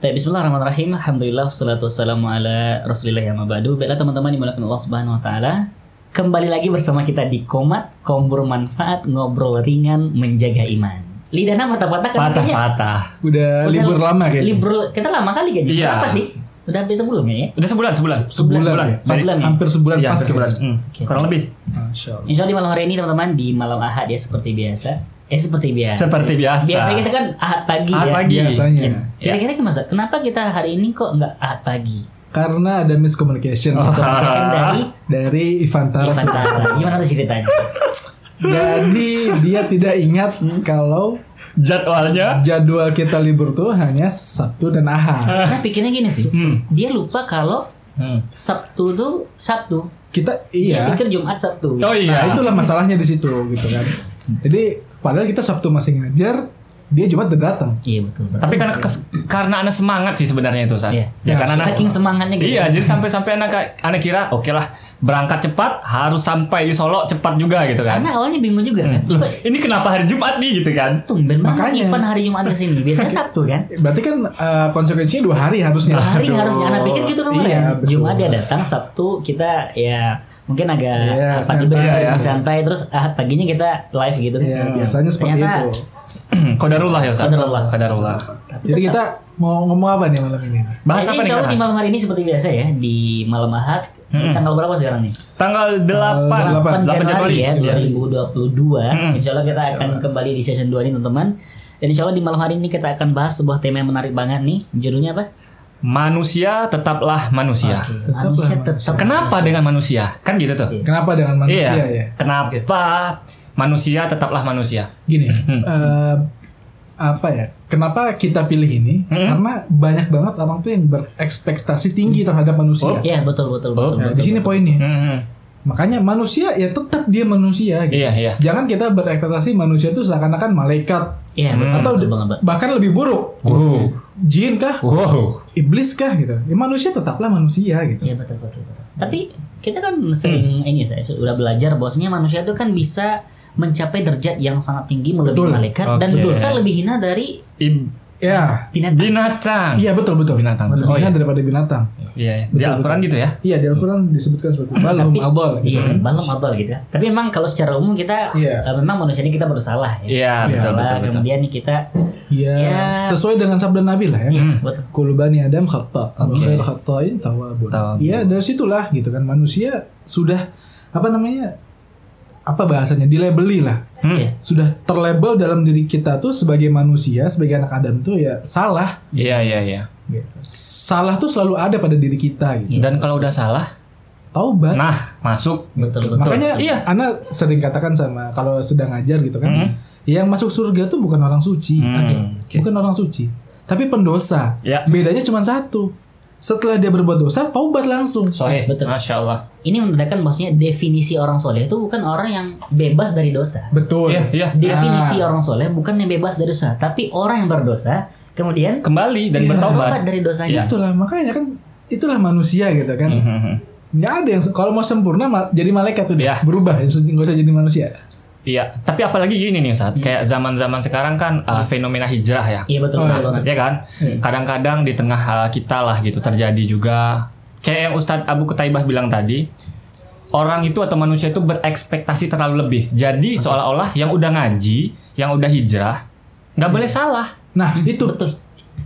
Baik, Bismillahirrahmanirrahim. Alhamdulillah wassalatu wassalamu ala Rasulillah yang mabadu. Baiklah teman-teman dimulakan Allah Subhanahu wa taala. Kembali lagi bersama kita di Komat, Kombur Manfaat, Ngobrol Ringan, Menjaga Iman. Lidahnya patah-patah kan. Patah-patah. Udah, Udah libur lama kayaknya. Libur kita lama kali kayaknya. Iya. Berapa sih? Udah hampir sebulan ya? Udah sebulan, sebulan. sebulan, Sebulan. ya. Dari- Sebulan ya? Hampir sebulan Iya, pas sebulan. Hmm, Oke. Kurang lebih. Masya Allah. Insya Allah di malam hari ini teman-teman di malam Ahad ya seperti biasa. Eh seperti biasa. Seperti biasa. Biasanya kita kan Ahad pagi Ahad ya. pagi. Biasanya. Iya. Kira-kira gimana? Kenapa kita hari ini kok nggak Ahad pagi? Karena ada miscommunication Kan dari dari Ivantara. Ivan Tara. Gimana tuh ceritanya? Jadi dia tidak ingat kalau Jadwalnya jadwal kita libur tuh hanya Sabtu dan Ahad. Karena pikirnya gini sih. Hmm. Dia lupa kalau Hmm. Sabtu tuh Sabtu. Kita Dia iya. pikir Jumat Sabtu. Oh Nah, iya. itulah masalahnya di situ gitu kan. Jadi padahal kita Sabtu masih ngajar, dia Jumat udah datang. Iya betul. betul. Tapi karena kes- karena anak semangat sih sebenarnya itu saat. Iya. Ya, karena anak Saking semangatnya gitu. Iya, jadi sampai-sampai anak anak kira oke lah berangkat cepat harus sampai di Solo cepat juga gitu kan. Karena awalnya bingung juga kan. Loh, ini kenapa hari Jumat nih gitu kan? Tumben banget Makanya. Ivan hari Jumat ke sini. Biasanya Sabtu kan. Berarti kan eh, konsekuensinya dua hari harusnya. Hari Aduh. harusnya anak pikir gitu kemarin. Iya, betul. Jumat dia datang, Sabtu kita ya mungkin agak Iya, apa santai, iya, iya. santai terus Ahad paginya kita live gitu. Iya, biasanya seperti Ternyata- itu. Qadarullah ya Ustaz. Qadarullah. Qadarullah. Jadi kita mau ngomong apa nih malam ini? Bahas Jadi apa nih di malam hari ini seperti biasa ya di malam Ahad. Mm-mm. Tanggal berapa sekarang nih? Tanggal 8 Delapan. 8 8 Januari ya Iya. 2022. Mm. Insya Allah kita akan kembali di season 2 ini teman-teman. Dan insya Allah di malam hari ini kita akan bahas sebuah tema yang menarik banget nih. Judulnya apa? Manusia tetaplah manusia. Manusia Tetaplah tetap Kenapa dengan manusia? Kan gitu tuh. Iya. Kenapa dengan manusia iya. ya? Kenapa manusia tetaplah manusia? Gini, Hmm. eh, apa ya? Kenapa kita pilih ini? Hmm. Karena banyak banget orang tuh yang berekspektasi tinggi terhadap manusia. Oh. Iya betul betul betul. Oh. Nah, betul, di sini betul. poinnya. Hmm. Makanya manusia ya tetap dia manusia. Gitu. Iya, iya. Jangan kita berekspektasi manusia itu seakan-akan malaikat Iya betul, atau betul banget. Bahkan lebih buruk. Wow. Jin kah? Wow. Iblis kah gitu. Ya manusia tetaplah manusia gitu. Iya betul betul betul. Tapi kita kan sering ini saya udah belajar bahwasanya manusia itu kan bisa mencapai derajat yang sangat tinggi melebihi malaikat dan Oke. bisa lebih hina dari Ib- Ya. binatang. binatang. Iya betul betul. Binatang. Lebih Oh, iya. daripada binatang. Iya, iya. di Betul, Al-Quran gitu ya. Iya di Al-Quran disebutkan seperti Tapi- adol gitu Iya, kan. balom abal gitu. ya. Tapi memang kalau secara umum kita Iya. eh, memang manusia ini kita bersalah ya. Iya, betul, Bersalah, betul, betul. Kemudian nih kita Iya. Ya. Sesuai dengan sabda Nabi lah ya. iya, betul. Kullu bani Adam khata. Khata'in tawabun. Tawabun. Iya, dari situlah gitu kan manusia sudah apa namanya? Apa bahasanya? Dilabeli lah. Hmm. Sudah terlabel dalam diri kita tuh sebagai manusia, sebagai anak Adam tuh ya salah. Iya, iya, iya. Gitu. Salah tuh selalu ada pada diri kita gitu. Dan kalau udah salah, Taubat. nah masuk. Betul betul. Makanya Iya. Ana sering katakan sama kalau sedang ngajar gitu kan, Mhm. yang masuk surga tuh bukan orang suci, Hmm, Oke. oke. bukan orang suci, tapi pendosa. Ya. Bedanya cuma satu. Setelah dia berbuat dosa, taubat langsung. Soheh. Betul. Masya Allah. Ini menandakan maksudnya definisi orang soleh itu bukan orang yang bebas dari dosa. Betul. Iya, iya. Definisi Ah. orang soleh bukan yang bebas dari dosa, tapi orang yang berdosa kemudian Kembali dan Iya. bertobat. dari dosanya. Itulah makanya kan itulah manusia gitu kan. Mhm. Nggak ada yang kalau mau sempurna jadi malaikat tuh Iya. berubah nggak usah jadi manusia. Iya, tapi apalagi gini nih saat kayak zaman-zaman sekarang kan uh, fenomena hijrah ya. Iya betul betul iya. banget. Ya kan? Kadang-kadang di tengah uh, kita lah gitu terjadi juga kayak yang Ustadz Abu Kutaibah bilang tadi, orang itu atau manusia itu berekspektasi terlalu lebih. Jadi seolah-olah yang udah ngaji, yang udah hijrah, nggak boleh salah. Nah itu Betul.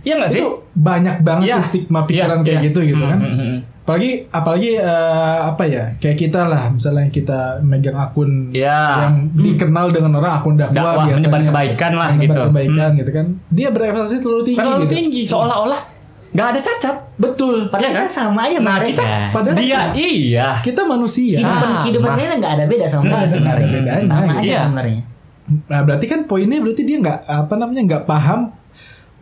Iya nggak sih? itu banyak banget Iya. sih stigma pikiran Iya, kayak iya. gitu gitu kan. Hmm, hmm, hmm. Apalagi apalagi eh, apa ya kayak kita lah misalnya kita megang akun Iya. yang dikenal dengan orang akun dakwah, Dakwah, biasanya menyebar kebaikan lah menyebar gitu. kebaikan gitu kan dia berekspektasi terlalu tinggi Terlalu gitu tinggi, seolah-olah nggak ada cacat. betul Padahal Iya kan? kita sama aja Nah, mereka. kita Padahal dia kan- iya. kita manusia kehidupan Sama. kehidupan kita nggak ada beda sama mereka Hmm, sebenarnya. bedanya, sama aja Iya. sebenarnya. nah berarti kan poinnya berarti dia nggak apa namanya nggak paham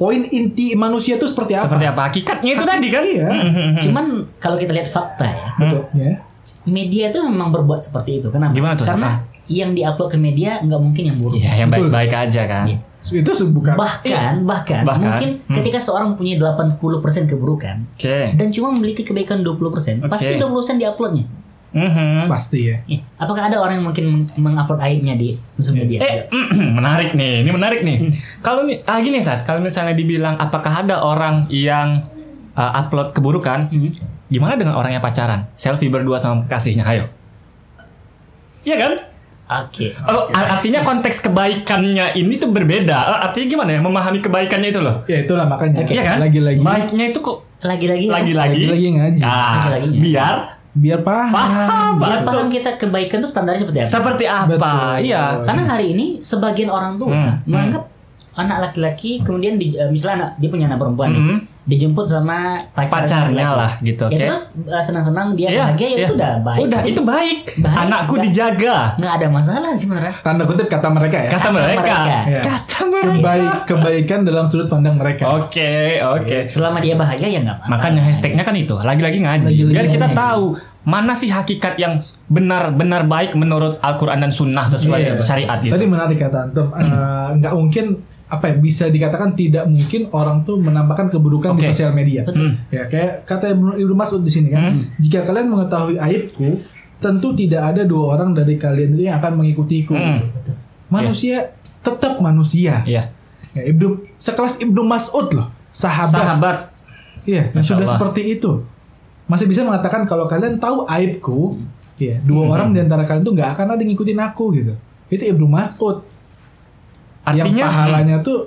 poin inti manusia itu seperti apa Seperti apa? Hakikatnya itu tadi kan? Iya. Cuman kalau kita lihat fakta ya, betul ya media itu memang berbuat seperti itu. Kenapa? Gimana tuh, Karena yang diupload ke media nggak mungkin yang buruk. Iya, yang baik-baik aja kan. Iya. itu bukan Bahkan, bahkan, Bahkan, mungkin hmm. ketika seorang punya 80% keburukan Oke. dan cuma memiliki kebaikan 20%, pasti Oke. 20% diuploadnya. Mhm. Pasti ya. Apakah ada orang yang mungkin meng- mengupload aibnya di sosial media? Eh, menarik nih. Ini menarik nih. Kalau nih, ah gini saat kalau misalnya dibilang apakah ada orang yang uh, upload keburukan, gimana dengan orang yang pacaran, selfie berdua sama kekasihnya? Ayo. Iya kan? Oke. Oh, ar- artinya konteks kebaikannya ini tuh berbeda. Eh, Artinya gimana ya memahami kebaikannya itu loh? Ya itulah makanya. Iya kan? Lagi-lagi. Baiknya itu kok Lagi-lagi ya? lagi-lagi. Lagi-lagi ngaji. Ah, Lagi-lagi ya. biar Biar paham. paham. Biar Masuk. paham kita kebaikan itu standarnya seperti apa? Seperti apa? Betul. Iya. Karena hari ini sebagian orang tua Hmm, menganggap anak laki-laki kemudian di, eh, misalnya anak dia punya anak perempuan nih, Hmm. Dijemput sama pacar Pacarnya laki-laki. lah, gitu, Ya oke. terus eh, senang-senang dia Iya, bahagia ya iya. itu udah baik. Udah, sih. itu baik. Baik, Anakku nggak- dijaga. nggak ada masalah sih sebenarnya. Tanda kutip kata mereka ya. Kata mereka. mereka. Iya. Kata mereka. Kebaik kebaikan dalam sudut pandang mereka. Oke, oke. Selama dia bahagia ya nggak masalah. Makanya hashtagnya kan itu, lagi-lagi ngaji. Lagi-lagi Biar kita ngaji. tahu mana sih hakikat yang benar-benar baik menurut Al-Quran dan Sunnah sesuai Iya. syariat gitu. Tadi menarik kata antum. Eh, Nggak mungkin apa ya bisa dikatakan tidak mungkin orang tuh menampakkan keburukan Oke. di sosial media. Hmm. Ya kayak kata Ibnu Mas'ud di sini kan. Jika kalian mengetahui aibku, tentu tidak ada dua orang dari kalian itu yang akan mengikutiku. Hmm. Manusia tetap manusia. Iya. Ya, Ibnu sekelas Ibnu Mas'ud loh, sahabat. Sahabat. Iya, yang sudah Allah. seperti itu. Masih bisa mengatakan kalau kalian tahu aibku, ya, dua Hmm. orang di antara kalian tuh nggak akan ada yang ngikutin aku gitu. Itu Ibnu Mas'ud. Yang Artinya pahalanya tuh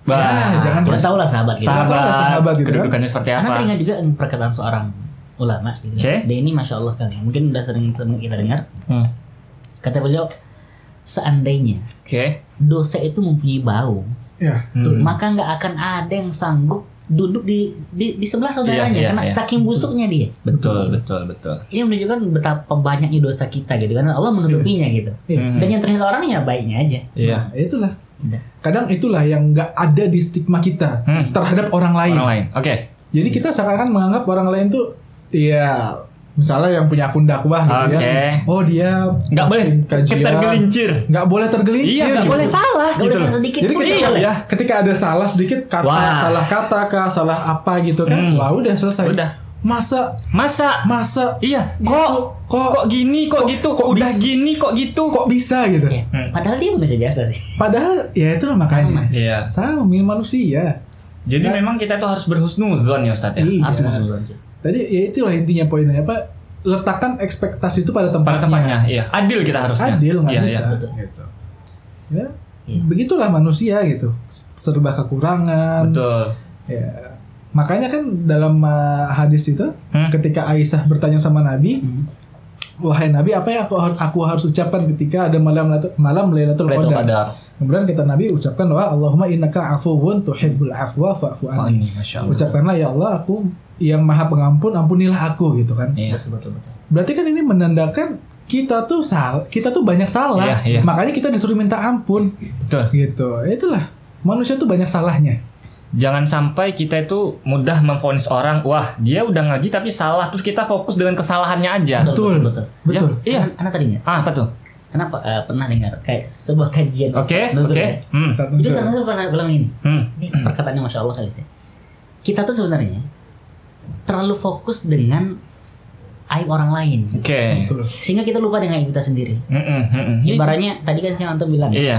Bah, ya, jangan Kita tahu lah sahabat gitu. Sahabat. sahabat, sahabat gitu kan. kedudukannya seperti Karena apa? teringat juga perkataan seorang ulama gitu. Oke. Dia ini masya Allah kali ya. Mungkin udah sering kita dengar. Hmm. Kata beliau, seandainya Oke. dosa itu mempunyai bau, ya, Hmm. maka nggak akan ada yang sanggup duduk di di, di sebelah saudaranya Iya, iya, karena iya. saking busuknya dia. Betul, betul, betul. Ini menunjukkan betapa banyaknya dosa kita gitu karena Allah menutupinya gitu. Iya. Dan yang terlihat orang ya baiknya aja. Iya. Nah, itulah. Udah. Kadang itulah yang nggak ada di stigma kita Hmm. terhadap orang lain. Orang lain. Oke. Jadi kita seakan-akan menganggap orang lain tuh ya misalnya yang punya akun dakwah gitu Oke. ya. Oh dia Nggak boleh kajian. ketergelincir. Nggak boleh tergelincir. Iya, nggak gitu. boleh salah Gak gitu. boleh salah sedikit Jadi pun ketika, boleh. ya. ketika ada salah sedikit kata, Wah. salah kata kah, salah apa gitu kan, Hmm. wah udah selesai. Udah. Masa, Masa masa, Iya, Gitu. kok Kok- kok gini, kok, kok- gitu, kok udah bis- gini, kok gitu. kok bisa gitu? Ya, Hmm. Padahal dia manusia biasa sih. Padahal ya itulah makanya. Iya. Sama, manusia. Jadi memang kita tuh harus berhusnuzon ya Ustaz ya. Iya. Harus aja. Tadi ya itulah intinya poinnya apa? Letakkan ekspektasi itu pada tempatnya. Pada tempatnya, iya. Adil kita harusnya. Adil nggak Iya, bisa. iya. Gitu. Ya, Iya. begitulah manusia gitu. Serba kekurangan. Betul. Ya. Makanya kan dalam uh, hadis itu Hmm. ketika Aisyah bertanya sama Nabi, Hmm. wahai Nabi apa yang aku aku harus ucapkan ketika ada malam malam Lailatul Qadar? Kemudian kata Nabi ucapkan bahwa Allahumma innaka afuwun tuhibbul afwa fa'fu Wah, anni. Ucapkanlah ya Allah aku yang maha pengampun ampunilah aku gitu kan. Iya. Betul betul betul. Berarti kan ini menandakan kita tuh sal kita tuh banyak salah. Iya, iya. Makanya kita disuruh minta ampun Betul. gitu. Itulah manusia tuh banyak salahnya. Jangan sampai kita itu mudah memvonis orang, wah dia udah ngaji tapi salah, terus kita fokus dengan kesalahannya aja. Betul. betul. Betul. Ya, iya. Anak, tadinya. Ah, apa tuh? Kenapa eh, pernah dengar kayak sebuah kajian Oke, Nuzul oke. ya? Hmm. Itu Nuzul pernah bilang ini. Hmm. Ini perkataannya masya Allah kali sih. Kita tuh sebenarnya terlalu fokus dengan aib orang lain, Oke. Betul. Iya. sehingga kita lupa dengan aib kita sendiri. Mm-mm, mm-mm. Ibaratnya tadi kan yang antum bilang, Iya.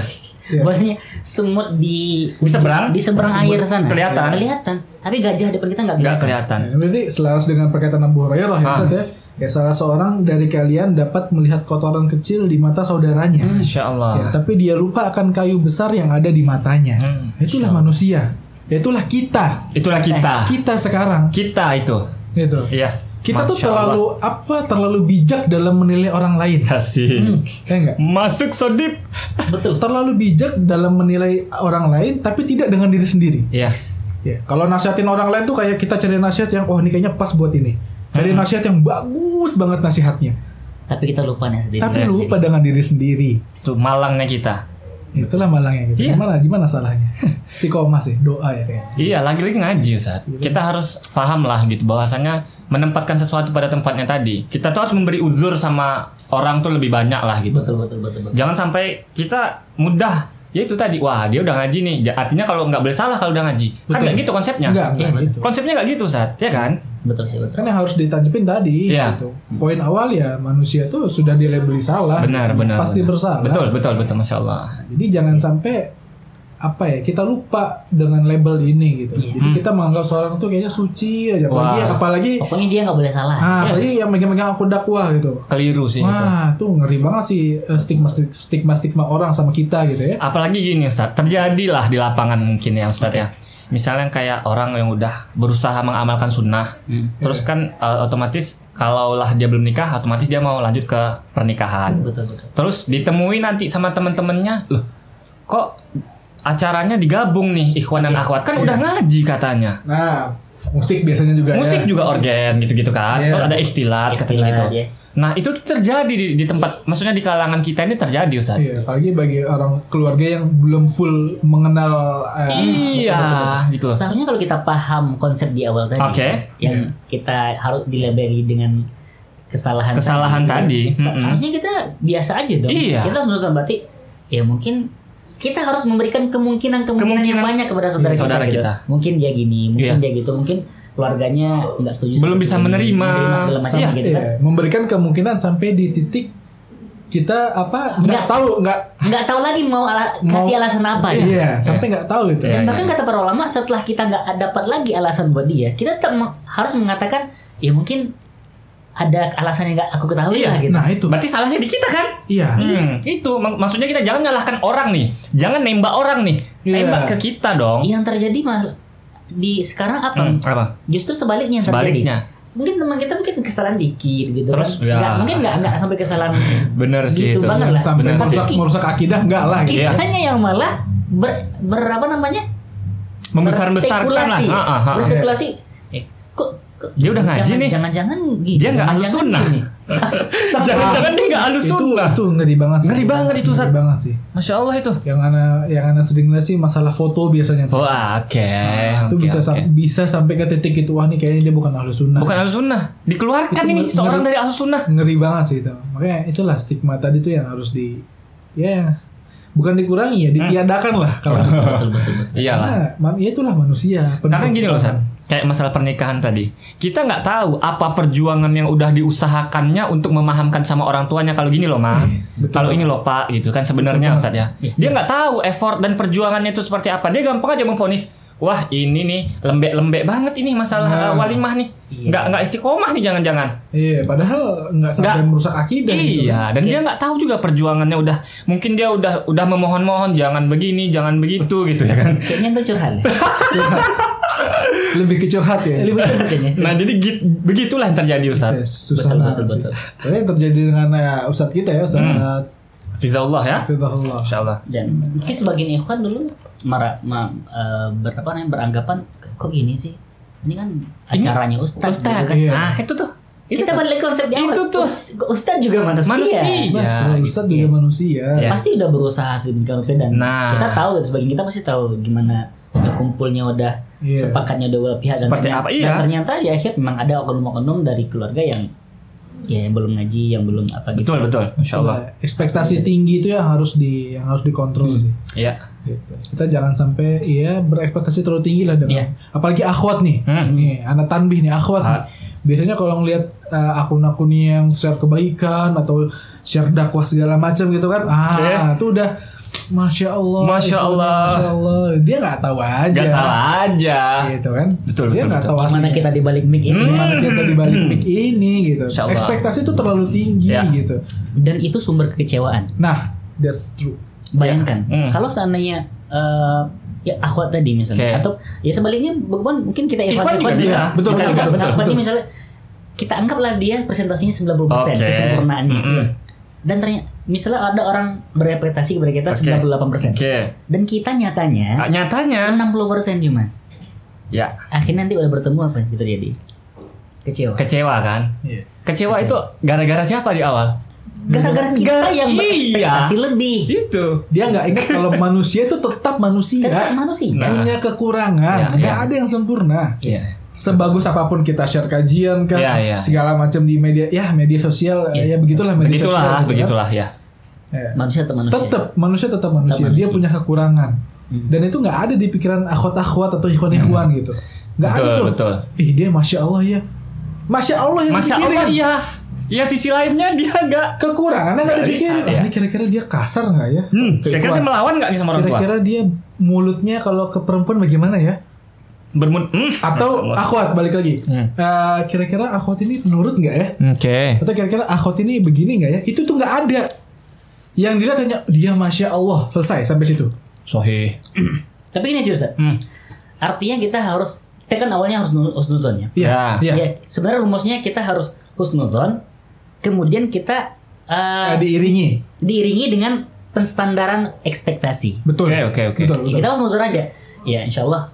Bahwasanya semut di Di seberang? di seberang Semut air sana kelihatan. kelihatan, tapi gajah depan kita nggak kelihatan. kelihatan. Nah, berarti selaras dengan perkataan Abu Hurairah ya, Ah. Ya. Ya salah seorang dari kalian dapat melihat kotoran kecil di mata saudaranya. Insya Allah. Ya, tapi dia lupa akan kayu besar yang ada di matanya. Hmm, Itulah manusia. Itulah kita. Itulah kita. Kita sekarang. Kita itu. Gitu. Iya. Kita tuh Masya terlalu apa? Terlalu bijak dalam menilai orang lain. Allah. Asik. Ya enggak? Masuk sodip. Betul. Terlalu bijak dalam menilai orang lain tapi tidak dengan diri sendiri. Yes. Ya, kalau nasihatin orang lain tuh kayak kita cari nasihat yang oh ini kayaknya pas buat ini. Cari nasihat yang bagus banget nasihatnya. Tapi kita lupa nih sendiri. Tapi lupa dengan diri sendiri. Itu malangnya kita. Itulah malangnya gitu. Iya. Gimana gimana salahnya? Istiqomah sih, doa ya kayaknya. Iya, lagi-lagi ngaji Ustaz. Kita harus paham lah gitu bahwasanya menempatkan sesuatu pada tempatnya tadi. Kita tuh harus memberi uzur sama orang tuh lebih banyak lah gitu. Betul betul betul betul. Jangan sampai kita mudah ya itu tadi wah dia udah ngaji nih artinya kalau nggak boleh salah kalau udah ngaji kan Betul. nggak gitu konsepnya Enggak, enggak Iya, gitu. konsepnya nggak gitu Ustaz ya kan Betul sih betul. Kan yang harus ditanjepin tadi Iya. gitu. Poin awal ya manusia tuh sudah dilabeli salah. Benar, benar. Pasti benar. bersalah. Betul, betul, betul, masya Allah. Jadi jangan sampai apa ya kita lupa dengan label ini gitu. Iya. Jadi kita menganggap seorang tuh kayaknya suci aja. Apalagi Wah. apalagi Pokoknya dia nggak boleh salah. ah, Ya. apalagi yang megang-megang akun dakwah gitu. Keliru sih. itu. Wah, tuh ngeri banget sih stigma stigma stigma orang sama kita gitu ya. Apalagi gini Ustaz, terjadilah di lapangan mungkin ya Ustaz ya. Misalnya kayak orang yang udah berusaha mengamalkan sunnah, Hmm. terus kan uh, otomatis kalaulah dia belum nikah, otomatis dia mau lanjut ke pernikahan. Betul betul. Terus ditemui nanti sama teman-temannya, loh kok acaranya digabung nih ikhwan dan akhwat kan udah ngaji katanya. Nah, musik biasanya juga Musik ya. juga organ gitu-gitu kan. Iya. Terus ada ikhtilat katanya gitu. ya. Nah, itu terjadi di, di tempat maksudnya di kalangan kita ini terjadi Ustaz. Iya, apalagi bagi orang keluarga yang belum full mengenal eh, Iya, gitu. Seharusnya kalau kita paham konsep di awal tadi, Oke. yang kita harus dilabeli dengan kesalahan Kesalahan tadi, kita- mm-mm. harusnya kita biasa aja dong. Iya. Kita harus berarti ya mungkin kita harus memberikan kemungkinan kemungkinan yang banyak kepada saudara, Iya, saudara kita, gitu. kita. Mungkin dia gini, mungkin Iya. dia gitu, mungkin keluarganya nggak setuju. Belum bisa ini, menerima. segala macam Iya. gitu kan. Iya, memberikan kemungkinan sampai di titik kita apa nggak Nggak. tahu nggak Nggak tahu lagi mau ala- Mau- kasih alasan apa ya. iya sampai nggak tahu itu Iya. Dan bahkan kata para ulama setelah kita nggak dapat lagi alasan buat dia, kita tetap harus mengatakan ya mungkin ada alasan yang nggak aku ketahui Iya, lah gitu. nah itu Berarti salahnya di kita kan? iya Hmm, itu mak- maksudnya kita jangan nyalahkan orang nih, jangan nembak orang nih, Iya. nembak ke kita dong. Yang terjadi mah di sekarang apa? Hmm, apa? Justru sebaliknya yang Sebaliknya. terjadi. Mungkin teman kita mungkin kesalahan dikit gitu Terus, kan. ya. Nggak- mungkin nggak nggak sampai kesalahan Bener sih gitu itu. banget lah. sampai merusak merusak akidah enggak lah gitu. Iya. Kitanya yang malah ber, ber apa namanya? Membesar-besarkan lah. Berspekulasi. Ha, ha, ha. Berspekulasi. Eh, kok, kok Dia udah ngaji jangan- nih. Jangan-jangan gitu. Dia nggak jangan-jangan sunnah. Jangan-jangan dia nggak halus itu sunnah. itu ngeri banget sih. Ngeri banget itu, ngeri banget sih Masya Allah itu. yang ana yang ana sering lihat sih masalah foto biasanya tuh. Oh, oke. Nah, itu oke, bisa oke. sam- bisa sampai ke titik itu wah nih kayaknya dia bukan ahlus sunnah Bukan ahlus sunnah. Dikeluarkan Itu ini ngeri- seorang dari ahlus sunnah. ngeri banget sih itu makanya itulah stigma tadi tuh yang harus di ya bukan dikurangi ya ditiadakan lah kalau. Iyalah. Karena ya itulah manusia Karena gini loh San, kayak masalah pernikahan tadi, kita nggak tahu apa perjuangan yang udah diusahakannya untuk memahamkan sama orang tuanya kalau gini loh ma, betul. kalau ini loh pak gitu kan sebenarnya Ustadz ya, dia nggak tahu effort dan perjuangannya itu seperti apa, dia gampang aja memfonis, wah ini nih lembek-lembek banget ini masalah Nah. walimah nih, Iya. nggak nggak istiqomah nih jangan-jangan, iya padahal nggak sampai Nggak. merusak akidah gitu. iya dan dia nggak tahu juga perjuangannya udah, mungkin dia udah udah memohon-mohon jangan begini jangan begitu gitu ya kan, Kayaknya itu curhat ya. lebih ke curhat ya Lebih curhat kayaknya. nah jadi git- begitulah yang terjadi Ustadz, susah Betul, banget betul, sih. betul. Pokoknya yang terjadi dengan ya, Ustadz kita ya Ustadz Hmm. Fizallah ya, Hafizahullah. Masya Allah. Dan mungkin sebagian ikhwan dulu mara, ma, eh, berapa namanya beranggapan kok gini sih? Ini kan Ini acaranya ustaz, Ustaz, gitu kan. Iya. Nah, itu tuh. Itu Kita balik konsep di awal. Itu tuh. Us- Ustaz juga manusia. Manusia. Nah, Iya, Ustadz juga manusia. Ya. Pasti udah berusaha sedemikian rupa dan Nah. kita tahu sebagian kita pasti tahu gimana udah kumpulnya udah Iya. sepakatnya dua belah pihak dan Seperti ternyata, apa, iya. dan ternyata di akhir memang ada oknum-oknum dari keluarga yang ya yang belum ngaji yang belum apa gitu. Betul, betul. Masya Allah. Ekspektasi tinggi itu yang harus di yang harus dikontrol sih. Iya. Gitu. Kita jangan sampai ya berekspektasi terlalu tinggi lah dengan Iya. apalagi akhwat nih. Hmm. Nih, anak tanbih nih akhwat. Ah. nih. Biasanya kalau ngelihat uh, akun-akun yang share kebaikan atau share dakwah segala macam gitu kan. Ah, Oke. itu udah Masya Allah. Masya Allah. Masya Allah. Dia nggak tahu aja. Gak tahu aja. Gitu kan. Betul, Dia betul, nggak betul. tahu Gimana aslinya. kita di balik mic ini Gimana kita di balik mic ini gitu. Ekspektasi itu terlalu tinggi Ya. gitu. dan itu sumber kekecewaan. Nah, that's true. Bayangkan Hmm. kalau seandainya eh, ya akhwat tadi misalnya Oke. atau ya sebaliknya bukan mungkin kita Ikhwan juga bisa. Betul, betul, betul, akhwat ini betul. misalnya kita anggaplah dia presentasinya 90% Oke. kesempurnaannya. Mm-mm. Iya. Dan ternyata misalnya ada orang berekspektasi kepada kita Oke. 98%. Oke. Dan kita nyatanya Ah, Nyatanya. 60% cuma. Ya. Akhirnya nanti udah bertemu apa yang terjadi? Kecewa. Kecewa kan? Iya. Kecewa itu gara-gara siapa di awal? Gara-gara kita Gara- yang berekspektasi iya. lebih. Itu. Dia nggak ingat kalau manusia itu tetap manusia. Tetap manusia. Nah. punya kekurangan, Ya, nggak ya. ada yang sempurna. Iya. Sebagus apa pun kita share kajian kan, Ya, ya. segala macam di media, ya media sosial, Ya. ya begitulah media Begitulah, sosial. gitu kan. begitulah ya. Ya. Manusia tetap manusia. Tetap manusia tetap manusia. Dia manusia. punya kekurangan. Hmm. Dan itu nggak ada di pikiran akhwat-akhwat atau ikhwan-ikhwan gitu. Nggak ada Betul, tuh. betul. Ih dia masya Allah ya. Masya Allah yang Masya dipikirin. Allah iya. Iya sisi lainnya dia enggak Kekurangannya nggak Nggak dipikirin. ya. Ini kira-kira dia kasar nggak ya? Hmm, Kayak kira-kira dia melawan nggak nih sama orang tua? Kira-kira dia mulutnya kalau ke perempuan bagaimana ya? Bermud hmm. Atau akhwat balik lagi. Hmm. Eh, kira-kira akhwat ini menurut nggak ya? Oke. Atau kira-kira akhwat ini begini nggak ya? Itu tuh nggak ada. Yang dilihat hanya dia masya Allah selesai sampai situ. Sohih. Tapi ini sih Ustaz. Hmm. Artinya kita harus kita kan awalnya harus nu- husnuzon ya. Iya. Ya. Iya. Ya, sebenarnya rumusnya kita harus husnuzon, kemudian kita Eh, eh, diiringi. diiringi dengan penstandaran ekspektasi. Betul. Oke, oke, oke. Betul. kita harus aja. Ya, insya Allah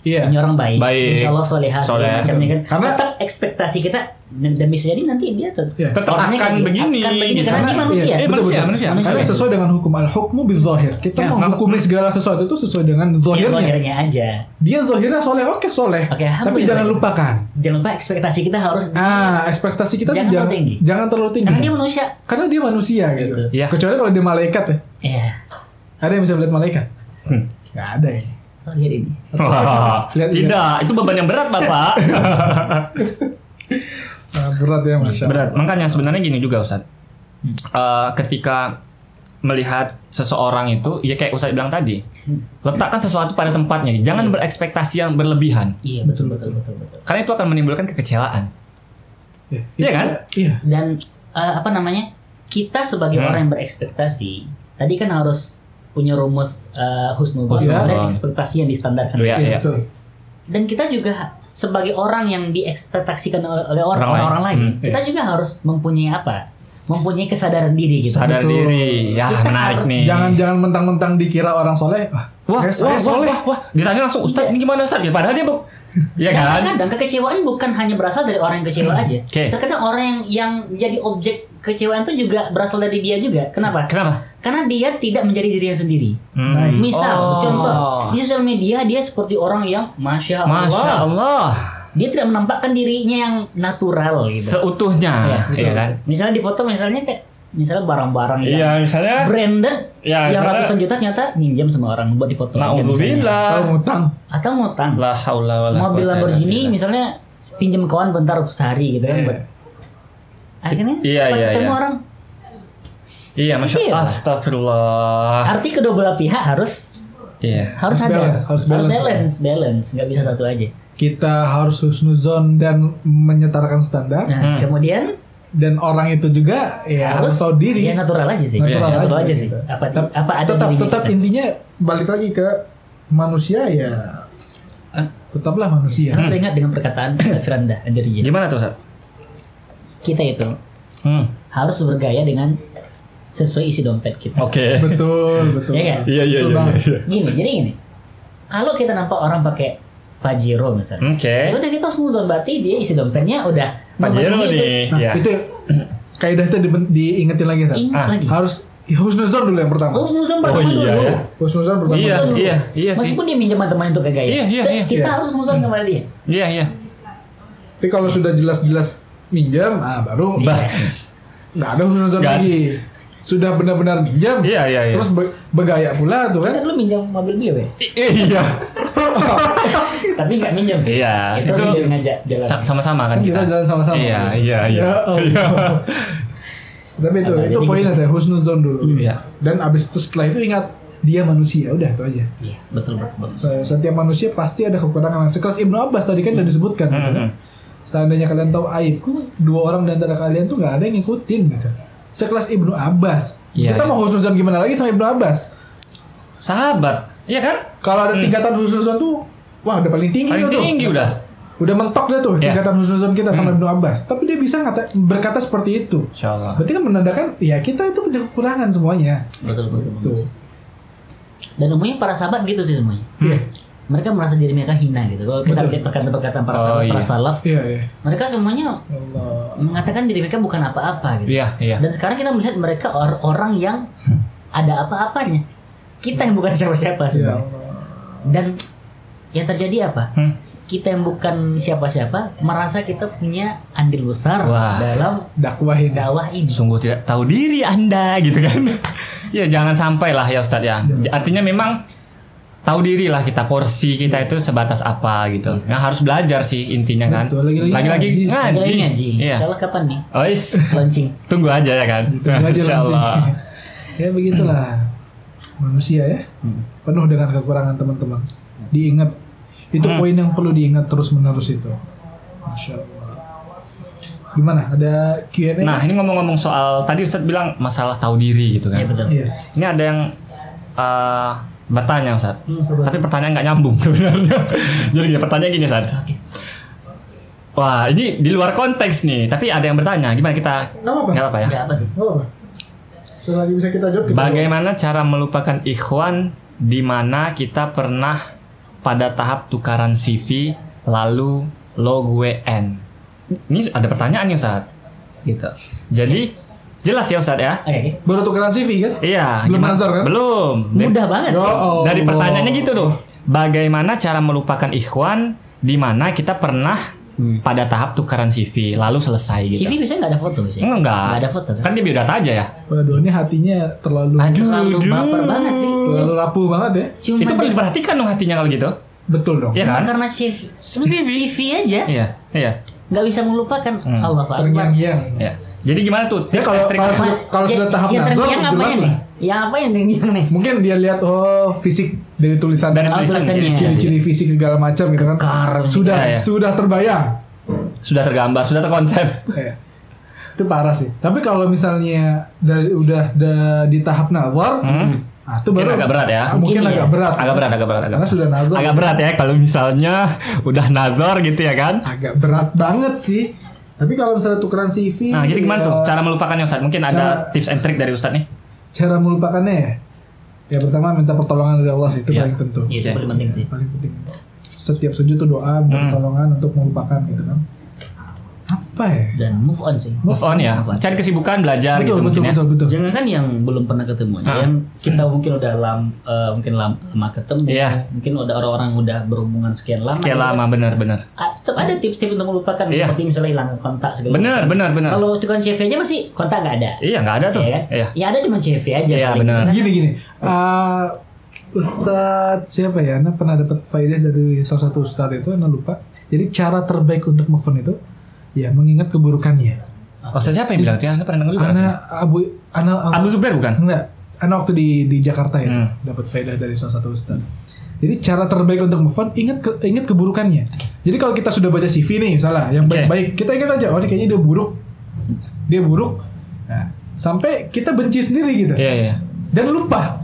Iya. ini orang baik, Baik. insya Allah solehah Soleh. macamnya kan. Karena- tetap ekspektasi kita dan, dan bisa jadi nanti dia tetap, Iya. Tetap orangnya akan kayak gitu. begini. akan begini karena, Karena- dia manusia. iya, Eh, betul, manusia, betul. manusia, Karena manusia. sesuai dengan hukum al-hukmu bizahir. Kita Ya, menghukumi segala sesuatu itu sesuai dengan zahirnya. zahirnya aja. Dia zahirnya soleh, oke soleh. Oke, Tapi jangan lupakan. Jangan lupa ekspektasi kita harus Ah, ekspektasi kita Jangan tuh jangan terlalu tinggi. jangan terlalu tinggi. karena dia manusia. Karena dia manusia gitu. Gitu. Iya. Kecuali kalau dia malaikat ya. Iya. Ada yang bisa melihat malaikat? Hmm. Gak ada ya. Lihat ini. Wah, Lihat, tidak, itu beban yang berat, Bapak. Ah, berat ya. Allah. berat. Makanya sebenarnya gini juga, Ustaz. Eh, ketika melihat seseorang itu, ya kayak Ustaz bilang tadi, letakkan sesuatu pada tempatnya. Jangan berekspektasi yang berlebihan. Iya, betul betul betul betul. Karena itu akan menimbulkan kekecewaan. Ya, Iya itu- kan? Iya. Dan eh, apa namanya? Kita sebagai Hmm. orang yang berekspektasi, tadi kan harus punya rumus uh, husnuzon Iya. dan ekspektasi yang distandarkan. Iya, Iya, iya. betul. Dan kita juga sebagai orang yang diekspektasikan oleh, oleh orang, Orang lain. orang lain, Hmm. kita juga harus mempunyai apa? Mempunyai kesadaran diri gitu. Sadar Betul. diri. Ya, Kita menarik nih. Jangan jangan mentang-mentang dikira orang soleh. Wah, Wah, wah, soleh. wah, wah, ditanya langsung, Ustaz ini gimana Ustaz? Ya, padahal dia bu, Iya Dan kan? kadang kekecewaan bukan hanya berasal dari orang yang kecewa aja. Oke. Terkadang orang yang yang jadi objek kecewaan itu juga berasal dari dia juga. Kenapa? Kenapa? Karena dia tidak menjadi dirinya sendiri. Hmm. Misal, Oh. contoh di sosial media dia seperti orang yang masya Allah, Masya Allah. dia tidak menampakkan dirinya yang natural gitu. Seutuhnya, Iya, iya kan? Misalnya di foto misalnya kayak misalnya barang-barang yang Iya, misalnya branded Ya, yang misalnya- ratusan juta ternyata minjam sama orang buat dipoto aja misalnya. Naudzubillah. Tahu ngutang. atau ngutang La haula wala mobil Lamborghini misalnya pinjam kawan bentar sehari gitu kan Iya. buat akhirnya Iya, pas iya, ketemu iya. orang Iya, masya Iya. Astagfirullah. arti kedua belah pihak harus Iya. harus Harus ada balance, harus balance. balance balance nggak bisa satu aja Kita harus husnuzon dan menyetarakan standar. nah Hmm. kemudian Dan orang itu juga ya harus, tahu diri. ya natural aja sih Natural natural, aja aja, sih gitu. apa Tep- apa ada tetap dirinya tetap kita. intinya balik lagi ke manusia ya tetaplah manusia. Karena teringat dengan perkataan Ustaz Firanda Andirja. Gimana tuh, Ustaz? Kita itu Hmm. harus bergaya dengan sesuai isi dompet kita. Oke. betul betul. Iya kan? Iya, iya, Betul iya, banget. iya. Gini, jadi gini. Kalau kita nampak orang pakai Pajero misalnya, Oke. ya udah kita harus muzon berarti dia isi dompetnya udah Pajero itu. nih. Nah, Ya. itu kaidah itu di, diingetin lagi Tat. Ingat Ah, lagi. Harus ya, husnuzon dulu yang pertama. Harus muzon Oh, pertama iya, dulu. ya. Husnuzon pertama. Iya, dulu. iya, iya sih. Meskipun dia minjem teman untuk ke gaya. Iya, iya, kita- iya. Kita Iya. harus muzon kepada dia. Iya, iya. Tapi kalau sudah jelas-jelas minjam, ah baru Bah. nggak ada husnuzon lagi. Sudah benar-benar minjam. Iya, iya, iya. Terus be- bergaya pula tuh Kita kan. dulu minjam mobil dia. I- Iya. Tapi nggak minjem sih. Iya, Itu, itu dia ngajak jalan. Sa- Sama-sama kan Kan kita kita. jalan sama-sama. Iya, iya, iya. Ya Allah. Tapi itu Apa, itu poinnya gitu. teh husnuzon dulu. Iya. Dan abis itu setelah itu ingat dia manusia, udah itu aja. Iya, betul betul. betul. Se- Setiap manusia pasti ada kekurangan. Sekelas Ibnu Abbas tadi kan udah disebutkan. gitu kan. Hmm. Seandainya kalian tahu aibku, dua orang di antara kalian tuh nggak ada yang ngikutin gitu. Sekelas Ibnu Abbas. Iya, Kita iya. mau husnuzon gimana lagi sama Ibnu Abbas? Sahabat. Iya kan? Kalau ada tingkatan husnuzon tuh, wah udah paling tinggi Paling tuh. tinggi udah. Udah mentok dia tuh Iya. tingkatan husnuzon kita sama Ibnu Abbas. Tapi dia bisa ngata, berkata seperti itu. Insya Allah. Berarti kan menandakan ya kita itu punya kekurangan semuanya. Betul betul. betul. Tuh. Dan umumnya para sahabat gitu sih semuanya. Iya. Mereka merasa diri mereka hina gitu. Kalau kita lihat perkataan-perkataan para Oh, sahabat, para iya. salaf, Iya, iya. mereka semuanya Allah. mengatakan diri mereka bukan apa-apa gitu. Iya, iya. Dan sekarang kita melihat mereka or- orang yang ada apa-apanya. Kita yang bukan siapa-siapa Ya sebenarnya. Allah. Dan yang terjadi apa? Hmm. Kita yang bukan siapa-siapa merasa kita punya andil besar Wah. dalam Dakwah ini. dakwah ini. Sungguh tidak tahu diri Anda gitu kan. ya jangan sampai lah ya Ustadz ya. Artinya memang tahu diri lah kita porsi kita itu sebatas apa gitu. Nah, harus belajar sih intinya kan. Lagi-lagi ngaji. ngaji. Iya. Allah kapan nih? Oh, is. Launching. Tunggu aja ya kan. Tunggu aja. Allah. ya begitulah manusia ya penuh dengan kekurangan teman-teman diingat itu Hmm. poin yang perlu diingat terus menerus itu masya allah gimana ada Q&A Nah, ini ngomong-ngomong soal tadi Ustadz bilang masalah tahu diri gitu kan. Iya betul. iya Ini ada yang eh, bertanya Ustadz. Hmm, Tapi pertanyaan nggak nyambung sebenarnya. Jadi gini, pertanyaan gini Ustadz. Wah, ini di luar konteks nih. Tapi ada yang bertanya, gimana kita? Nggak apa-apa. Nggak apa-apa ya. Nggak apa sih? apa selagi bisa kita jawab kita Bagaimana cara melupakan ikhwan di mana kita pernah pada tahap tukaran CV lalu log WN? Ini ada pertanyaan nih Ustadz. Gitu. Jadi jelas ya Ustadz ya? Jawab. baru tukeran CV kan Iya. Belum gimana- nazar, kan? Belum. Mudah banget. Sih. Allah. Dari pertanyaannya gitu tuh. Bagaimana cara melupakan ikhwan di mana kita pernah pada tahap tukaran CV lalu selesai gitu? CV biasanya nggak ada foto biasanya. Enggak. Nggak ada foto kan? Kan dia biodata aja ya. waduh ini hatinya terlalu Aduh, Terlalu aduh. baper banget sih. terlalu rapuh banget ya Cuma Itu perlu diperhatikan dong hatinya kalau gitu. betul dong Iya Cuma kan? karena CV, CV aja Iya, iya. nggak bisa melupakan Hmm. Allah Pak. terngiang-ngiang Ya. Jadi gimana tuh? Ya, kalau- kalau sudah- kalau sudah tahap yang nazar, jelas ya lah. Yang apa yang terngiang nih? mungkin dia lihat oh fisik dari tulisan Dari Oh, tulisan tulisannya. gitu. ciri-ciri fisik segala macam gitu kan Kekar, sudah Iya, sudah terbayang sudah tergambar, sudah terkonsep. Iya. itu parah sih tapi kalau misalnya dari udah da- di tahap nazar Hmm. ah, itu baru agak berat ya. Ah, mungkin Mungkin agak iya. berat Agak berat, agak berat, agak karena berat. sudah nazar Agak berat ya kalau misalnya udah nazar gitu ya kan. agak berat banget sih tapi kalau misalnya tukeran CV Nah, jadi gimana ya, tuh cara melupakannya Ustaz? Mungkin ada Cara- tips and trick dari Ustaz nih. Cara melupakannya ya ya pertama minta pertolongan dari Allah sih itu Iya. paling tentu Iya, paling penting sih. paling penting setiap sujud tuh doa minta Hmm. pertolongan untuk melupakan gitu kan apa ya Dan move on sih. Move on ya. Move on. Cari kesibukan belajar betul gitu betul mungkin ya. betul betul Jangan kan yang belum pernah ketemu, Ah. yang kita mungkin udah lam, eh, mungkin lam, lama ketemu, Iya. mungkin udah orang-orang udah berhubungan sekian lama. Sekian gitu kan. lama benar-benar. Ah, tetap ada tips-tips untuk melupakan Iya. seperti misalnya hilang kontak segala Benar, macam. benar, benar. Kalau tukang CV aja masih kontak nggak ada. Iya, nggak ada tuh. Iya kan? Iya. Ya ada cuma CV aja. Iya, paling. benar. gini gini Eh, Ustadz siapa ya Anda pernah dapat faedah dari salah satu Ustadz itu Anda lupa jadi cara terbaik untuk move on itu ya mengingat keburukannya Ustaz siapa yang bilang? Anda pernah dengar juga? Ana Abu Ana Abu Zubair bukan? enggak Ana waktu di di Jakarta ya Hmm. dapat faedah dari salah satu Ustadz jadi cara terbaik untuk move on ingat ke, ingat keburukannya jadi kalau kita sudah baca CV nih misalnya yang baik-baik kita ingat aja oh ini kayaknya dia buruk dia buruk nah, sampai kita benci sendiri gitu Iya, iya. dan lupa.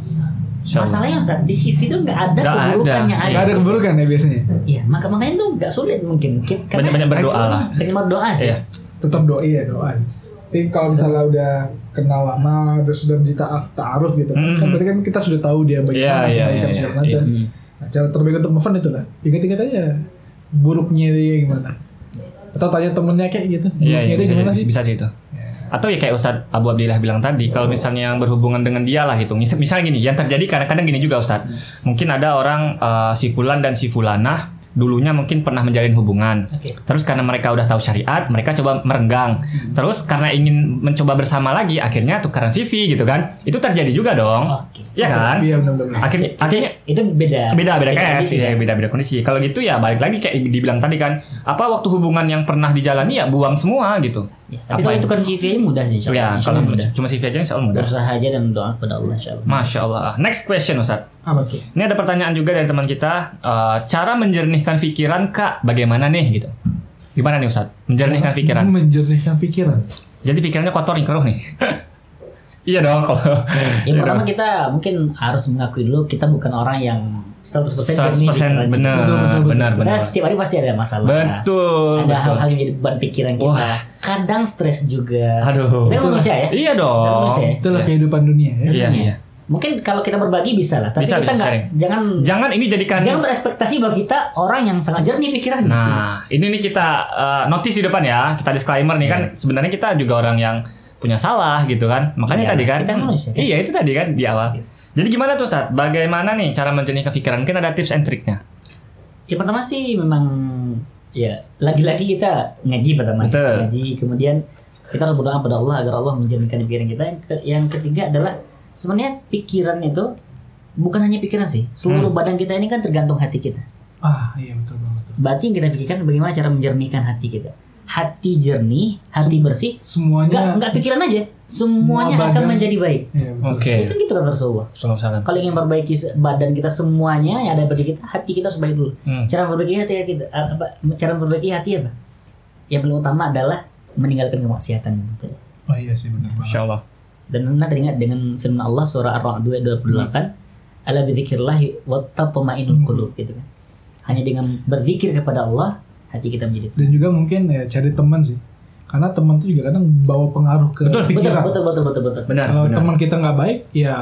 Masalahnya Ustaz, di CV itu nggak ada Nggak ada. keburukannya Gak ada keburukan ya biasanya. Iya, maka makanya itu nggak sulit mungkin. Ki- karena- Banyak-banyak berdoa lah. Banyak doa sih. Iya. Tetap doa ya doa. Tapi kalau misalnya udah kenal lama, udah sudah ditaaf ta'aruf gitu, Mm-mm. kan berarti kan kita sudah tahu dia Iya, bagaimana iya, kebaikan iya, segala iya. macam. Hmm. Nah, cara terbaik untuk move on itu lah. Ingat-ingat aja buruknya dia gimana. Atau tanya temennya kayak gitu. Iya, buruknya iya, dia bisa, gimana bisa, sih? bisa sih itu. Atau ya kayak Ustadz Abu Abdillah bilang tadi, kalau misalnya yang berhubungan dengan dia lah gitu. Mis- Misalnya gini, yang terjadi kadang-kadang gini juga Ustadz. Mungkin ada orang eh, si Fulan dan si Fulanah dulunya mungkin pernah menjalin hubungan. Oke. Terus karena mereka udah tahu syariat, mereka coba merenggang. Terus karena ingin mencoba bersama lagi, akhirnya tukaran CV gitu kan. Itu terjadi juga dong. Oke. Iya kan? Iya benar-benar. Akhirnya, akhirnya Itu beda. beda beda kayak kondisi, sih kan? ya beda beda kondisi kalau gitu ya balik lagi kayak dibilang tadi kan apa waktu hubungan yang pernah dijalani ya buang semua gitu Ya, Tapi Apa kalau yang- tukar CV aja mudah sih. insya ya. Insya kalau mudah. cuma CV aja insya Allah mudah Berusaha aja dan doa kepada Allah insya Allah. masya Allah next question Ustaz Apa? Oke. ini ada pertanyaan juga dari teman kita eh, cara menjernihkan pikiran kak bagaimana nih gitu gimana nih Ustaz menjernihkan pikiran Menjernihkan pikiran. jadi pikirannya kotor nih keruh nih iya dong kalau Yang Iya pertama kita mungkin harus mengakui dulu kita bukan orang yang 100% 100% jernih pikirannya. benar Betul, betul, betul. benar Kita benar setiap hari pasti ada masalah. betul Ada hal-hal yang jadi beban pikiran kita. Wah. Kadang stres juga. aduh kan manusia ya. iya dong manusia ya? Itulah Iya. kehidupan dunia ya. Iya, Iya. iya. Mungkin kalau kita berbagi bisa lah, tapi Bisa, kita nggak jangan Jangan ini jadikan jangan berekspektasi bahwa kita orang yang sangat jernih pikirannya. Nah, ini nih kita uh, notice di depan ya, kita disclaimer nih kan sebenarnya kita juga orang yang punya salah gitu kan. Iya, Makanya tadi kan. kita manusia, kan? Iya, itu tadi kan di awal. Jadi gimana tuh Ustaz? Bagaimana nih cara menjernihkan pikiran? Kan ada tips and triknya. Ya pertama sih memang ya lagi-lagi kita ngaji pertama Betul. ngaji kemudian kita harus berdoa pada Allah agar Allah menjernihkan pikiran kita yang, ke- yang ketiga adalah sebenarnya pikiran itu bukan hanya pikiran sih, seluruh Hmm. badan kita ini kan tergantung hati kita. Ah, iya betul banget. Berarti yang kita pikirkan bagaimana cara menjernihkan hati kita. Hati jernih, hati bersih, nggak Semuanya nggak pikiran aja, semuanya Semua akan badan. menjadi baik. Iya, betul. Oke. Itu kan gitu kata Rasulullah. Salam salam. Kalau ingin perbaiki se- badan kita semuanya yang ada pada kita, hati kita harus baik dulu. Hmm. Cara memperbaiki hati kita, apa? Cara memperbaiki hati apa? Yang paling utama adalah meninggalkan kemaksiatan. Gitu. Oh iya sih benar banget. Insya Allah. Dan anda teringat dengan firman Allah surah Ar-Ra'd 28, ala bidzikrillahi wa tatma'innul qulub gitu kan. Hanya dengan berzikir kepada Allah, hati kita menjadi Dan juga mungkin ya cari teman sih. Karena teman tuh juga kadang bawa pengaruh ke Betul, betul pikiran. betul betul betul betul. Benar. Kalau benar. teman kita nggak baik, ya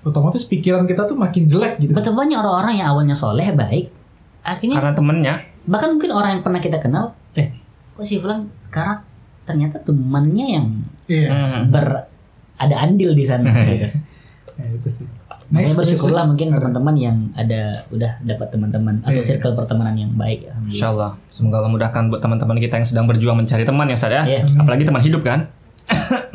otomatis pikiran kita tuh makin jelek gitu. Betul banyak orang-orang yang awalnya soleh baik, akhirnya Karena temennya. bahkan mungkin orang yang pernah kita kenal, eh kok si Fulan sekarang ternyata temannya yang Iya. Hmm. ber ada andil di sana. gitu. Ya, itu sih. Makanya bersyukurlah mungkin Ada. teman-teman yang ada udah dapat teman-teman atau Iya. circle pertemanan yang baik. Insya Allah. Semoga Allah mudahkan buat teman-teman kita yang sedang berjuang mencari teman ya Ustaz ya. Iya. Apalagi teman hidup kan.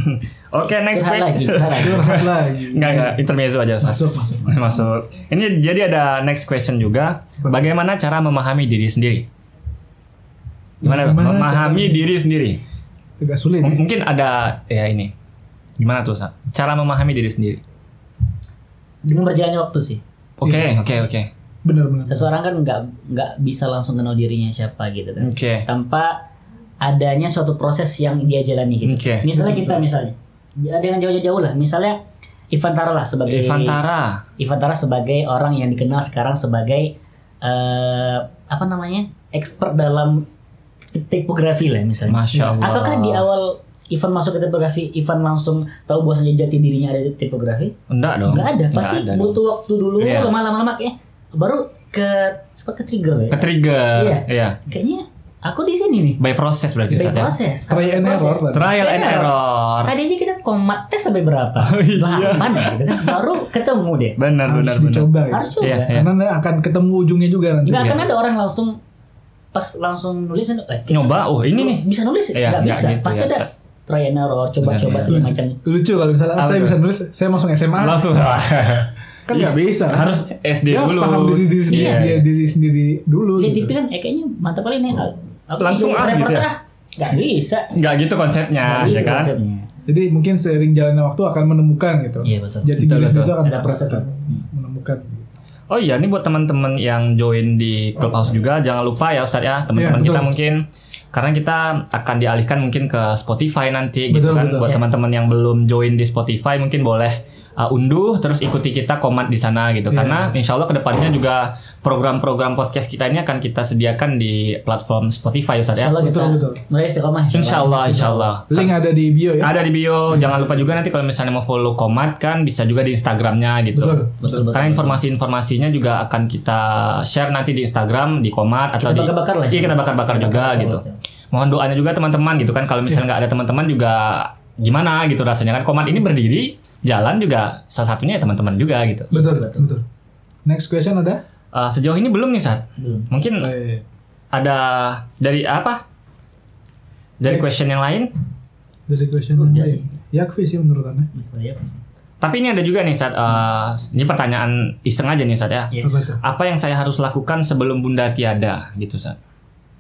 Oke next Curhat question. lagi. Curhat lagi. Enggak enggak intermezzo aja Ustaz. Masuk, masuk, masuk. Masuk. Ini jadi ada next question juga. Bagaimana cara memahami diri sendiri? Gimana Bagaimana memahami cara- diri sendiri? Agak sulit. M- ya. Mungkin ada ya ini. Gimana tuh Ustaz? Cara memahami diri sendiri. Dengan berjalannya waktu sih. Oke, Iya. oke, oke. Benar-benar. Seseorang kan nggak nggak bisa langsung kenal dirinya siapa gitu kan. Oke. Tanpa adanya suatu proses yang dia jalani gitu. Oke. Misalnya kita misalnya ya, dengan jauh-jauh lah. Misalnya Ivan Tara lah sebagai. Ivan Tara sebagai orang yang dikenal sekarang sebagai eh, apa namanya expert dalam tipografi lah misalnya. Masya Allah. Apakah di awal Ivan masuk ke tipografi, Ivan langsung tahu bahwasanya jati dirinya ada di tipografi? Enggak dong. Enggak ada, pasti Nggak ada dong. butuh waktu dulu Iya. lama-lama ya. Baru ke apa ke trigger ya. Ke trigger. Iya. Iya. Kayaknya aku di sini nih. By process berarti By ya. proses. Try and proses. error. Trial and Benar. error. Tadi aja kita komat tes sampai berapa? Oh, iya. Delapan gitu kan. Baru ketemu deh. Benar, Harus benar, benar. dicoba ya. Harus coba. Iya, iya. Karena nanti akan ketemu ujungnya juga nanti. Nggak Iya. akan ada orang langsung pas langsung nulis kan, eh, Nyoba, oh ini nih. bisa nulis Iya, nggak nggak bisa gitu pasti ya. ada try and error coba-coba Benar, segala Lucu. macam Lucu kalau misalnya Apa saya tuh? bisa nulis, saya masuk SMA. Langsung Kan nggak bisa. harus SD Dia harus dulu. paham diri diri sendiri, Iya. dia diri sendiri dulu. lihat gitu. TV kan eh kayaknya mantap kali nih aku Langsung ah, gitu ya? nggak bisa Nggak gitu konsepnya, ya gitu kan? konsepnya. Jadi mungkin seiring jalannya waktu akan menemukan gitu. Iya, betul. Jadi Betul, diri betul. itu akan Ada proses lah. menemukan. Oh iya, ini buat teman-teman yang join di Clubhouse juga, jangan lupa ya Ustadz ya, teman-teman Iya, kita mungkin karena kita akan dialihkan mungkin ke Spotify nanti gitu Betul, kan. betul. Buat Ya. teman-teman yang belum join di Spotify mungkin boleh uh, unduh terus ikuti kita komat di sana gitu. Iya. Karena insya Allah ke depannya juga program-program podcast kita ini akan kita sediakan di platform Spotify Ustadz ya. Insya Allah kita Betul, betul. mulai istiqomah Insya Allah, insya Allah. Link ada di bio ya. Ada di bio. Jangan lupa juga nanti kalau misalnya mau follow komat kan bisa juga di Instagramnya gitu. Betul. betul betul Karena informasi-informasinya juga akan kita share nanti di Instagram, di Komat atau Kita di bakar-bakar lah. Iya, kita bakar-bakar juga Bakar-bakar gitu. Mohon doanya juga teman-teman gitu kan kalau misalnya nggak ada teman-teman juga gimana gitu rasanya kan Komat ini berdiri, jalan juga salah satunya ya teman-teman juga gitu. Betul, betul. Next question ada? Eh, sejauh ini belum nih, Sat. Belum. Mungkin Eh, ada dari apa? Dari Ya. question yang lain? dari question Oh, yang biasa. lain. Yakfi sih menurut anda. Iya, pasti. Tapi ini ada juga nih, Sat. Eh, ini pertanyaan iseng aja nih, Sat ya. Iya. Apa? Apa yang saya harus lakukan sebelum Bunda tiada gitu, Sat?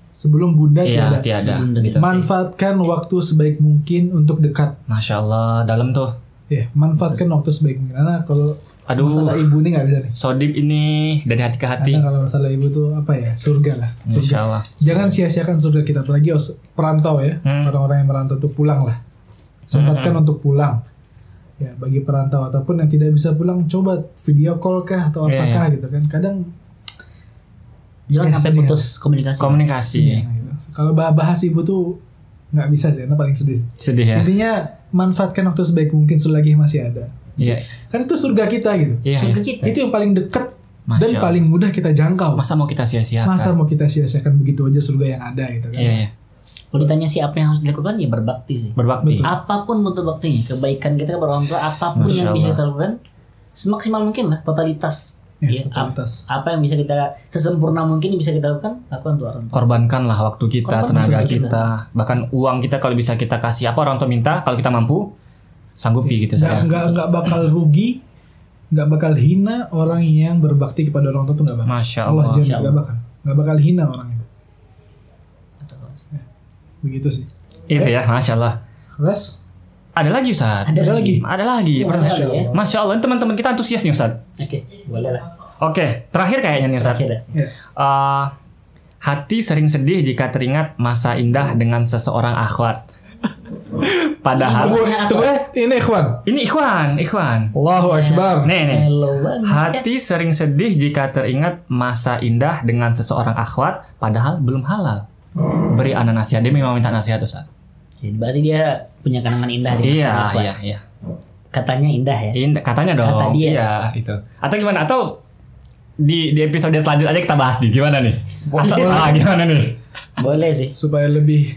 Sebelum bunda Iya, tiada. tiada. Sebelum Bunda gitu. Manfaatkan waktu sebaik mungkin untuk dekat. Masya Allah, dalam tuh. Ya, manfaatkan waktu sebaik mungkin. Karena kalau Aduh. masalah ibu ini nggak bisa nih. Sodip ini dari hati ke hati. Karena kalau masalah ibu tuh apa ya? Surga lah. Surga. Insya Allah. Jangan sia-siakan surga kita apalagi perantau ya. Hmm. Orang-orang yang merantau tuh pulang lah. Sempatkan untuk pulang. Ya, bagi perantau ataupun yang tidak bisa pulang coba video call kah atau Iya, apakah gitu kan. Kadang Jangan Ya, sampai sedih. putus komunikasi. Komunikasi. Nah, gitu. kalau bah- bahas ibu tuh nggak bisa sih, karena paling sedih. Sedih ya. Intinya manfaatkan waktu sebaik mungkin selagi masih ada. Iya. Kan itu surga kita gitu. Iya. Surga iya. kita. Itu yang paling dekat Masya dan Allah. paling mudah kita jangkau. Masa mau kita sia-siakan? Masa mau kita sia-siakan begitu aja surga yang ada gitu kan. Iya, iya. Kalau ditanya sih apa yang harus dilakukan ya berbakti sih. Berbakti. Betul. Apa pun bentuk baktinya, kebaikan kita kepada orang tua, apa pun Masya yang bisa Allah. kita lakukan semaksimal mungkin lah, totalitas. Ya, Ya, totalitas. apa yang bisa kita sesempurna mungkin bisa kita lakukan, lakukan untuk orang tua. Korbankanlah waktu kita, Korbankan tenaga kita. kita, bahkan uang kita kalau bisa kita kasih apa orang tua minta, kalau kita mampu sanggupi gitu nggak saya. nggak nggak bakal rugi nggak bakal hina orang yang berbakti kepada orang tua tuh nggak bakal. Masya Allah Allah. jamin Masya nggak bakal, nggak bakal hina orang itu. Begitu sih. Itu ya, masya Allah. Terus Ada lagi Ustaz. Ada lagi. Ada lagi. Oh, pertanyaan. ada ya. Masya Allah, ini teman-teman kita antusias nih Ustaz. Oke, boleh lah. Oke, terakhir kayaknya nih Ustaz. Terakhir. ya. ya. Eh, hati sering sedih jika teringat masa indah dengan seseorang akhwat. Padahal Ini Tunggu, tunggu, ini ikhwan. ini ikhwan, ikhwan. Allahu Akbar. Nih nih. Hati sering sedih jika teringat masa indah dengan seseorang akhwat padahal belum halal. Beri anak nasihat. Dia memang minta nasihat Ustaz. Jadi berarti dia punya kenangan indah di masa Iya, iya, iya. Katanya indah ya. Indah, katanya dong. Kata dia. Iya, itu. Atau gimana? Atau di di episode selanjutnya aja kita bahas nih. Gimana nih? Atau ah, gimana nih? Boleh sih. Supaya lebih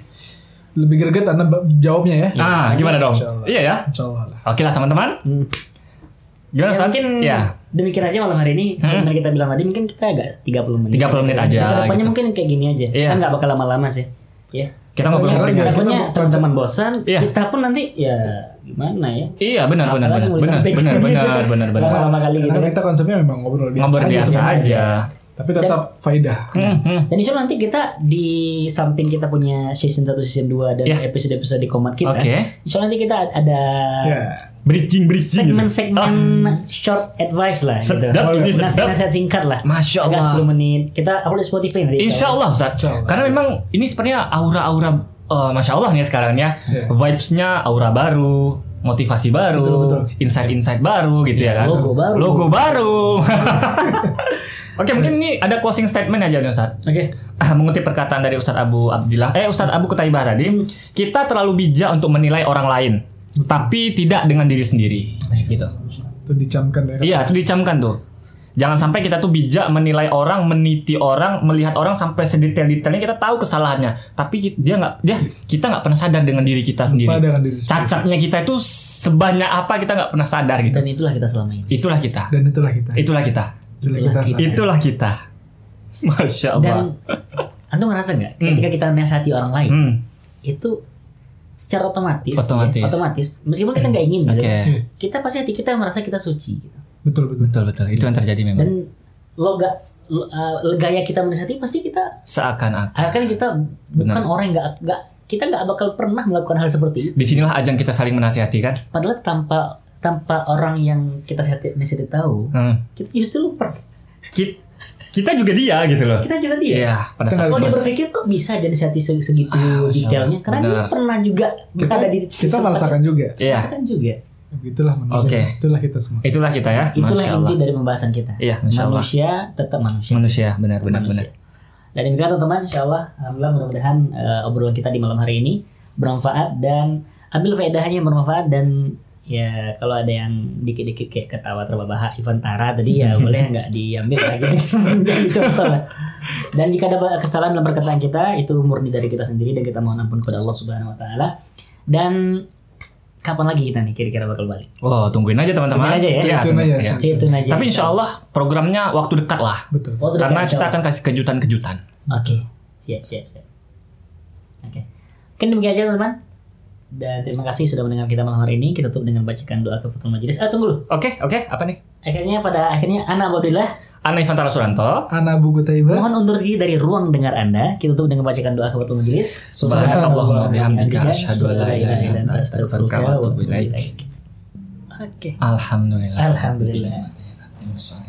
lebih greget anda jawabnya ya. Ah, gimana dong? Iya ya. Insya Allah lah. Oke lah teman-teman. Hmm. Gimana Ya, mungkin Ya. demikian aja malam hari ini. Sebenarnya kita bilang tadi mungkin kita agak 30 menit. 30 menit aja, Nah, ke depannya gitu. mungkin kayak gini aja. Iya. Kita nggak bakal lama-lama sih. Ya. Kita ngobrol ya, kita Takutnya bukan- teman-teman bosan, Iya. kita pun nanti ya gimana ya? Iya benar benar benar benar benar gitu. benar benar benar. Lama-lama kali gitu kita konsepnya memang ngobrol biasa, Ngobrol biasa aja. Tapi tetap faidah. Hmm, hmm. Dan insya Allah nanti kita di samping kita punya season 1, season 2 dan Iya. episode-episode di komat kita. Oke. Insya Allah nanti kita ada Ya. Bridging bridging. gitu. segmen-segmen short advice lah gitu. Sedap ini sedap. Nasihat-nasihat singkat lah. Masya Agak Allah. 10 menit. Kita upload di Spotify nanti. Insya Allah Ustaz. Insya Allah. Karena memang ini sepertinya aura-aura eh, Masya Allah nih sekarang ya Iya. Vibes-nya aura baru Motivasi baru. Insight-insight baru gitu ya kan Logo baru. Logo baru Oke mungkin ini ada closing statement aja nih Ustaz Oke. Mengutip perkataan dari Ustadz Abu Abdillah Eh Ustadz Abu Kutaibah tadi Kita terlalu bijak untuk menilai orang lain Tapi tidak dengan diri sendiri Gitu Itu dicamkan ya. Iya, itu dicamkan tuh. Jangan sampai kita tuh bijak menilai orang, meniti orang, melihat orang sampai sedetail-detailnya kita tahu kesalahannya. Tapi dia nggak, dia kita nggak pernah sadar dengan diri kita sendiri. dengan diri sendiri. Cacatnya kita itu sebanyak apa kita nggak pernah sadar gitu. Dan itulah kita selama ini. Itulah kita. Dan itulah kita. Itulah kita. Itulah itulah kita. kita. saat- Itulah kita. Masya Allah. Dan antum ngerasa nggak ketika kita nasihati orang lain Hmm. itu secara otomatis, Otomatis. ya, otomatis meskipun kita nggak ingin gitu, Oke. kita pasti hati kita merasa kita suci gitu. Betul betul. Betul betul. Itu yang terjadi memang. Dan loga lo- uh, gaya kita menasihati pasti kita Seakan-akan. akan kita bukan Benar. orang yang nggak nggak kita nggak bakal pernah melakukan hal seperti itu. Di sinilah ajang kita saling menasihati kan. Padahal tanpa tanpa orang yang kita nasihati, tahu, Hmm. kita justru per, Ki- Kita juga dia gitu loh. kita juga dia. Iya. Pada Kita saat Kalau dia berpikir kok bisa dia nasihati se- segitu Ah, detailnya, karena dia Benar. pernah juga Kita, berada di kita merasakan juga. Iya. Rasakan juga. Itulah manusia. Oke. Itulah kita semua. Itulah kita ya. Itulah Masya inti Allah. dari pembahasan kita. Iya, manusia tetap manusia. Manusia benar benar Manusia. benar. Dan demikian teman-teman, insya Allah, alhamdulillah mudah-mudahan eh, obrolan kita di malam hari ini bermanfaat dan ambil faedahnya yang bermanfaat dan ya kalau ada yang dikit-dikit kayak ketawa terbahak Ivan Tara tadi ya boleh nggak diambil lah gitu jangan dicontoh lah dan jika ada kesalahan dalam perkataan kita itu murni dari kita sendiri dan kita mohon ampun kepada Allah Subhanahu Wa Taala dan kapan lagi kita nih kira-kira bakal balik Oh, tungguin aja teman-teman. Tungguin aja ya. Iya, Tungguin tunggu- aja. Itu aja Tapi insya Allah programnya waktu dekat lah. Betul. Oh, itu Karena dekat, kita akan kasih kejutan-kejutan. Oke siap siap siap oke Mungkin demikian aja teman-teman dan terima kasih sudah mendengar kita malam hari ini kita tutup dengan bacakan doa keputusan majelis ah tunggu dulu Oke, oke, apa nih? akhirnya pada akhirnya Ana Abdullah Ana Ivan Suranto. Ana Buku Taiba. mohon undur diri dari ruang dengar anda kita tutup dengan bacakan doa keputusan majelis Subhanakallahumma bihamdika Asyhadu asyhadu an la ilaha illa anta astaghfiruka wa atubu ilaik. oke Alhamdulillah. Alhamdulillah. Alhamdulillah.